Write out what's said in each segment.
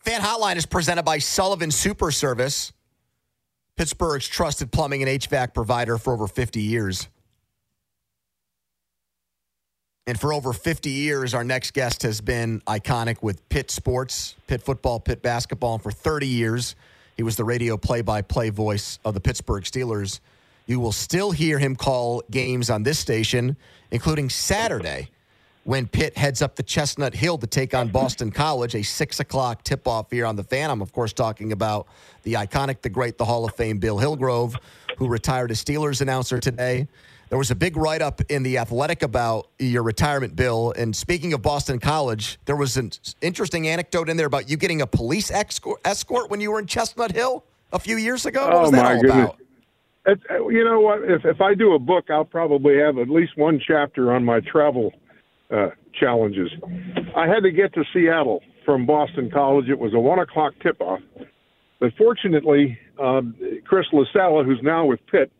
Fan Hotline is presented by Sullivan Super Service, Pittsburgh's trusted plumbing and HVAC provider for over 50 years. And for over 50 years, our next guest has been iconic with Pitt sports, Pitt football, Pitt basketball. And for 30 years, he was the radio play by play voice of the Pittsburgh Steelers. You will still hear him call games on this station, including Saturday when Pitt heads up the Chestnut Hill to take on Boston College, a six o'clock tip off here on the fan. I'm, of course, talking about the iconic, the great, the Hall of Fame Bill Hillgrove, who retired as Steelers announcer today. There was a big write up in The Athletic about your retirement, Bill. And speaking of Boston College, there was an interesting anecdote in there about you getting a police escort when you were in Chestnut Hill a few years ago. What oh, my goodness. It's, you know what? If, if I do a book, I'll probably have at least one chapter on my travel uh, challenges. I had to get to Seattle from Boston College. It was a one o'clock tip off. But fortunately, um, Chris LaSalla, who's now with Pitt,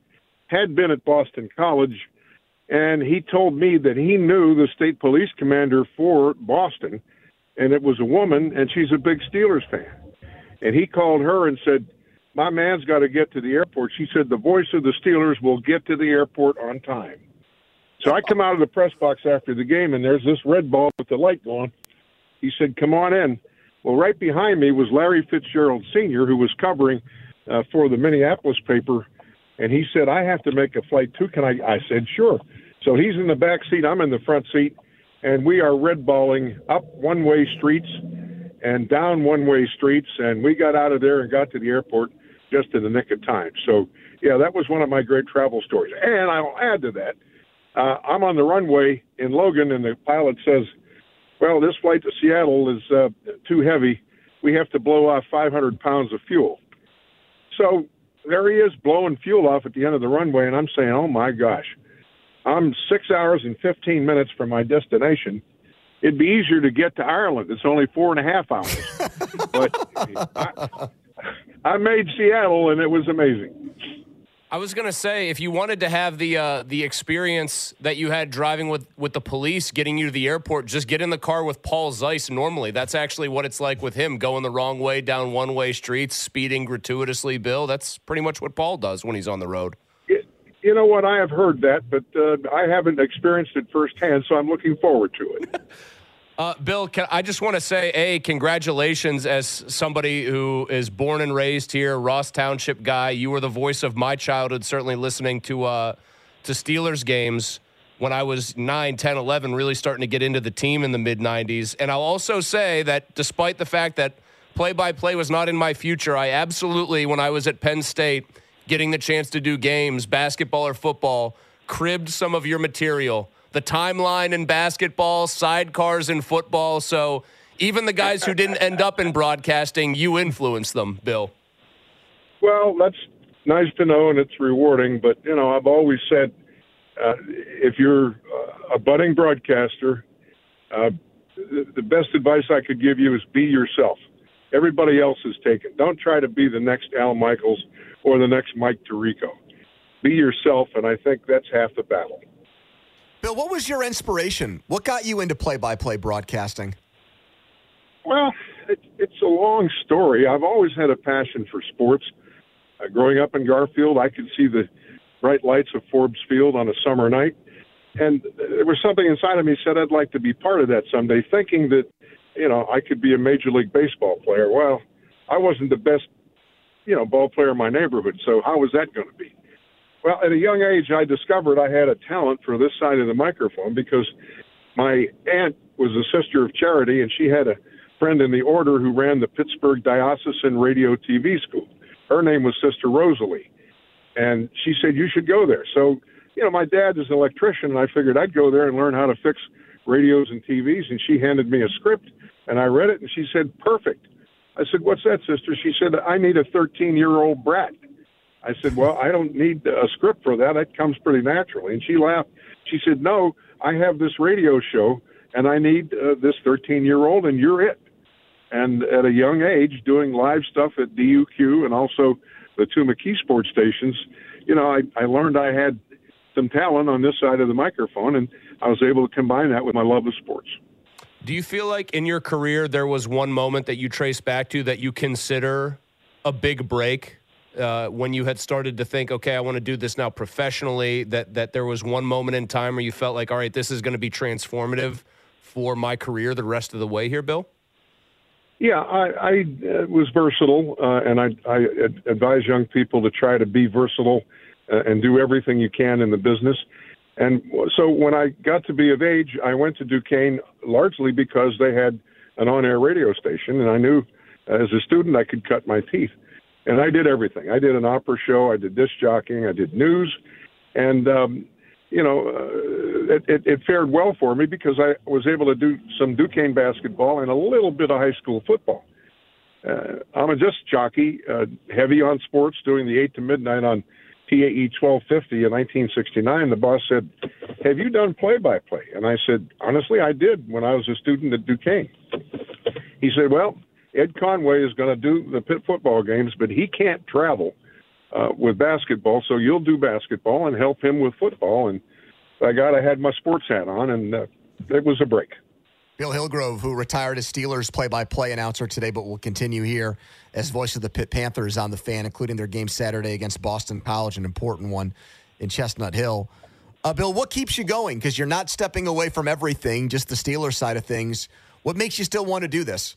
had been at Boston College, and he told me that he knew the state police commander for Boston, and it was a woman, and she's a big Steelers fan. And he called her and said, My man's got to get to the airport. She said, The voice of the Steelers will get to the airport on time. So I come out of the press box after the game, and there's this red ball with the light going. He said, "Come on in." Well, right behind me was Larry Fitzgerald Sr., who was covering uh, for the Minneapolis paper, and he said, "I have to make a flight too. Can I?" I said, "Sure." So he's in the back seat. I'm in the front seat, and we are red balling up one-way streets and down one-way streets, and we got out of there and got to the airport just in the nick of time. So, yeah, that was one of my great travel stories. And I'll add to that uh, I'm on the runway in Logan, and the pilot says, "Well, this flight to Seattle is uh, too heavy. We have to blow off 500 pounds of fuel." So there he is blowing fuel off at the end of the runway, and I'm saying, "Oh my gosh, I'm six hours and 15 minutes from my destination." It'd be easier to get to Ireland. It's only four and a half hours. but I, I made Seattle, and it was amazing. I was gonna say, if you wanted to have the uh, the experience that you had driving with with the police getting you to the airport, just get in the car with Paul Zeise. Normally, that's actually what it's like with him going the wrong way down one way streets, speeding gratuitously. Bill, that's pretty much what Paul does when he's on the road. You know what? I have heard that, but uh, I haven't experienced it firsthand, so I'm looking forward to it. Uh, Bill, can, I just want to say, a congratulations as somebody who is born and raised here, Ross Township guy. You were the voice of my childhood, certainly listening to uh, to Steelers games when I was 9, 10, 11, really starting to get into the team in the mid 90s. And I'll also say that despite the fact that play by play was not in my future, I absolutely, when I was at Penn State, getting the chance to do games, basketball or football, cribbed some of your material the timeline in basketball, sidecars in football. So even the guys who didn't end up in broadcasting, you influenced them, Bill. Well, that's nice to know and it's rewarding. But, you know, I've always said uh, if you're a budding broadcaster, uh, the, the best advice I could give you is be yourself. Everybody else is taken. Don't try to be the next Al Michaels or the next Mike Tirico. Be yourself, and I think that's half the battle. Bill, what was your inspiration? What got you into play-by-play broadcasting? Well, it, it's a long story. I've always had a passion for sports. Uh, growing up in Garfield, I could see the bright lights of Forbes Field on a summer night, and there was something inside of me said I'd like to be part of that someday. Thinking that, you know, I could be a major league baseball player. Well, I wasn't the best, you know, ball player in my neighborhood. So how was that going to be? Well, at a young age, I discovered I had a talent for this side of the microphone because my aunt was a sister of charity, and she had a friend in the order who ran the Pittsburgh Diocesan Radio TV School. Her name was Sister Rosalie, and she said you should go there. So, you know, my dad is an electrician, and I figured I'd go there and learn how to fix radios and TVs. And she handed me a script, and I read it, and she said, "Perfect." I said, "What's that, sister?" She said, "I need a 13-year-old brat." I said, Well, I don't need a script for that. That comes pretty naturally. And she laughed. She said, No, I have this radio show and I need uh, this 13 year old and you're it. And at a young age, doing live stuff at DUQ and also the two McKeesport stations, you know, I, I learned I had some talent on this side of the microphone and I was able to combine that with my love of sports. Do you feel like in your career there was one moment that you trace back to that you consider a big break uh, when you had started to think, okay, I want to do this now professionally, that that there was one moment in time where you felt like, all right, this is going to be transformative for my career the rest of the way here, Bill? Yeah, I, I uh, was versatile, uh, and I, I advise young people to try to be versatile uh, and do everything you can in the business. And so when I got to be of age, I went to Duquesne largely because they had an on-air radio station, and I knew as a student I could cut my teeth and I did everything. I did an opera show, I did disc jockeying, I did news, and um, you know, uh, it, it, it fared well for me because I was able to do some Duquesne basketball and a little bit of high school football. Uh, I'm a disc jockey, uh, heavy on sports, doing the eight to midnight on TAE 1250 in 1969. The boss said, "Have you done play-by-play?" And I said, "Honestly, I did when I was a student at Duquesne." He said, "Well, Ed Conway is going to do the Pitt football games, but he can't travel uh, with basketball, so you'll do basketball and help him with football. And I got, I had my sports hat on, and uh, it was a break. Bill Hillgrove, who retired as Steelers play-by-play announcer today, but will continue here as voice of the Pitt Panthers on the fan, including their game Saturday against Boston College, an important one in Chestnut Hill. Uh, Bill, what keeps you going? Because you're not stepping away from everything, just the Steelers side of things. What makes you still want to do this?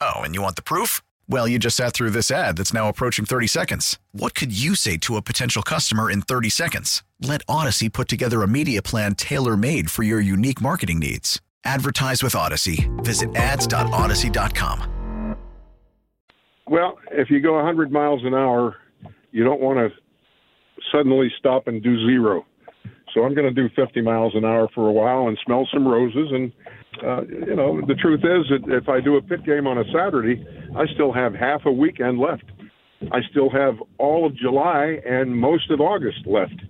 Oh, and you want the proof? Well, you just sat through this ad that's now approaching 30 seconds. What could you say to a potential customer in 30 seconds? Let Odyssey put together a media plan tailor made for your unique marketing needs. Advertise with Odyssey. Visit ads.odyssey.com. Well, if you go 100 miles an hour, you don't want to suddenly stop and do zero. So I'm going to do 50 miles an hour for a while and smell some roses. And, uh, you know, the truth is that if I do a Pitt game on a Saturday, I still have half a weekend left. I still have all of July and most of August left.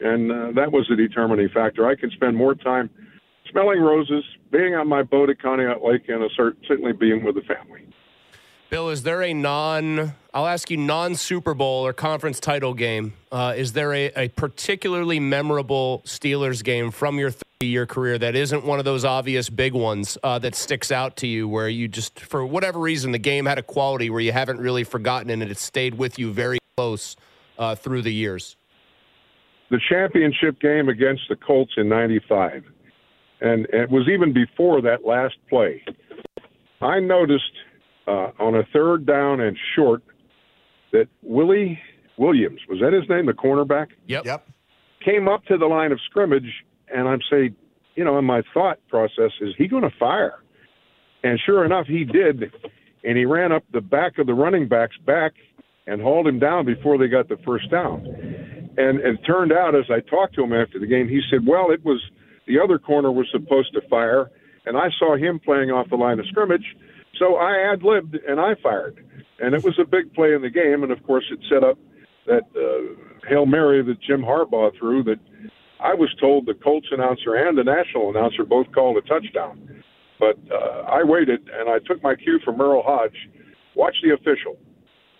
And uh, that was the determining factor. I can spend more time smelling roses, being on my boat at Conneaut Lake, and cert- certainly being with the family. Bill, is there a non, I'll ask you, non Super Bowl or conference title game? Uh, is there a, a, particularly memorable Steelers game from your 30 year career that isn't one of those obvious big ones uh, that sticks out to you where you just, for whatever reason, the game had a quality where you haven't really forgotten and it stayed with you very close uh, through the years? The championship game against the Colts in 95. And it was even before that last play. I noticed uh, on a third down and short that Willie Williams was that his name, the cornerback? Yep. Yep. Came up to the line of scrimmage, and I'm saying, you know, in my thought process, is he going to fire? And sure enough, he did, and he ran up the back of the running back's back and hauled him down before they got the first down. And it turned out, as I talked to him after the game, he said, "Well, it was the other corner was supposed to fire, and I saw him playing off the line of scrimmage, so I ad libbed and I fired." And it was a big play in the game, and of course, it set up that uh, hail mary that Jim Harbaugh threw. That I was told the Colts announcer and the national announcer both called a touchdown, but uh, I waited and I took my cue from Merril Hoge. Watch the official.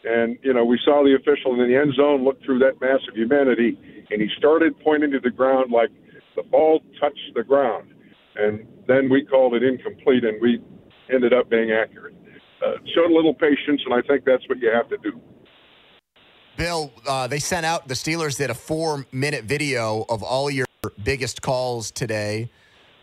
And, you know, we saw the official in the end zone look through that mass of humanity, and he started pointing to the ground like the ball touched the ground. And then we called it incomplete, and we ended up being accurate. Uh, showed a little patience, and I think that's what you have to do. Bill, uh, they sent out the Steelers did a four-minute video of all your biggest calls today,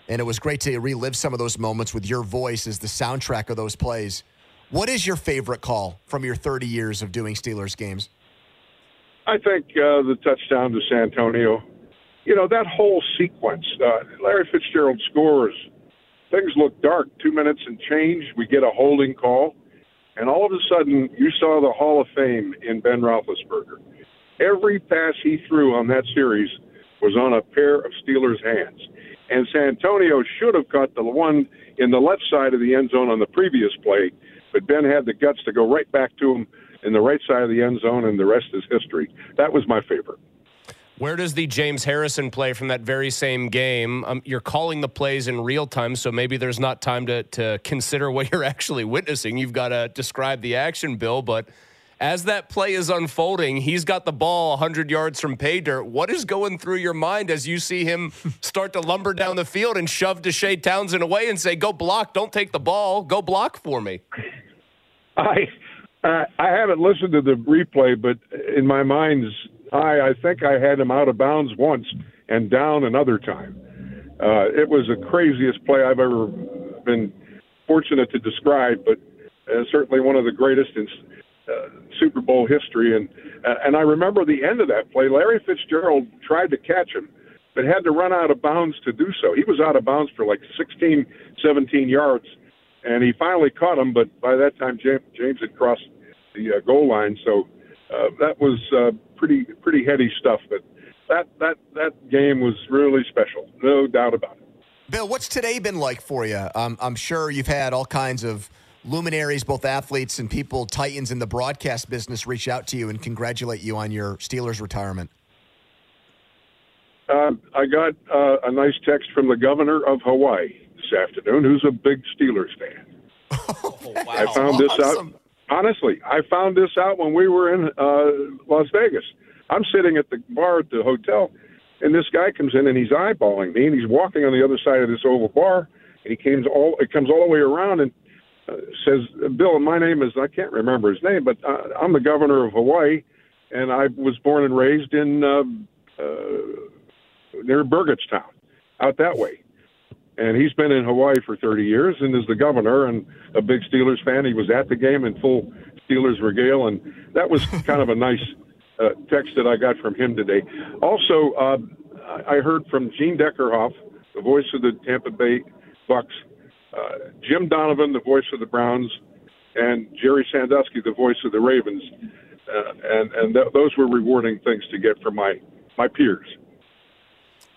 and it was great to relive some of those moments with your voice as the soundtrack of those plays. What is your favorite call from your 30 years of doing Steelers games? I think uh, the touchdown to Santonio. You know that whole sequence. Uh, Larry Fitzgerald scores. Things look dark. Two minutes and change. We get a holding call, and all of a sudden you saw the Hall of Fame in Ben Roethlisberger. Every pass he threw on that series was on a pair of Steelers' hands, and Santonio should have caught the one in the left side of the end zone on the previous play, but Ben had the guts to go right back to him in the right side of the end zone, and the rest is history. That was my favorite. Where does the James Harrison play from that very same game? Um, you're calling the plays in real time, so maybe there's not time to, to consider what you're actually witnessing. You've got to describe the action, Bill. But as that play is unfolding, he's got the ball 100 yards from pay dirt. What is going through your mind as you see him start to lumber down the field and shove Deshea Townsend away and say, Go block, don't take the ball, go block for me? I uh, I haven't listened to the replay, but in my mind's eye, I think I had him out of bounds once and down another time. Uh, it was the craziest play I've ever been fortunate to describe, but uh, certainly one of the greatest in uh, Super Bowl history. And uh, and I remember the end of that play. Larry Fitzgerald tried to catch him, but had to run out of bounds to do so. He was out of bounds for like 16, 17 yards, and he finally caught him. But by that time, James, James had crossed the uh, goal line, so uh, that was uh, pretty pretty heady stuff. But that that that game was really special, no doubt about it. Bill, what's today been like for you? Um, I'm sure you've had all kinds of luminaries, both athletes and people, titans in the broadcast business, reach out to you and congratulate you on your Steelers retirement. Uh, I got uh, a nice text from the governor of Hawaii this afternoon, who's a big Steelers fan. Oh, wow. I found this Awesome. out. Honestly, I found this out when we were in uh, Las Vegas. I'm sitting at the bar at the hotel, and this guy comes in and he's eyeballing me, and he's walking on the other side of this oval bar, and he comes all it comes all the way around and uh, says, "Bill, my name is I can't remember his name, but uh, I'm the governor of Hawaii, and I was born and raised in uh, uh, near Burgettstown, out that way." And he's been in Hawaii for 30 years and is the governor and a big Steelers fan. He was at the game in full Steelers regale, and that was kind of a nice uh, text that I got from him today. Also, uh, I heard from Gene Deckerhoff, the voice of the Tampa Bay Bucks, uh, Jim Donovan, the voice of the Browns, and Gerry Sandusky, the voice of the Ravens, uh, and and th- those were rewarding things to get from my my peers.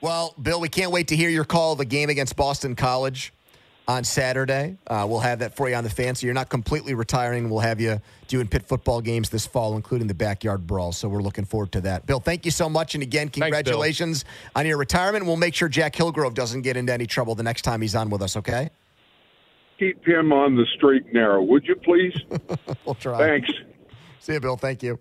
Well, Bill, we can't wait to hear your call of the game against Boston College on Saturday. Uh, we'll have that for you on the fan. So you're not completely retiring. We'll have you doing Pitt football games this fall, including the backyard brawl. So we're looking forward to that. Bill, thank you so much. And again, Bill. congratulations on your retirement. We'll make sure Jack Hillgrove doesn't get into any trouble the next time he's on with us, okay? Keep him on the straight and narrow, would you please? We'll try. Thanks. See you, Bill. Thank you.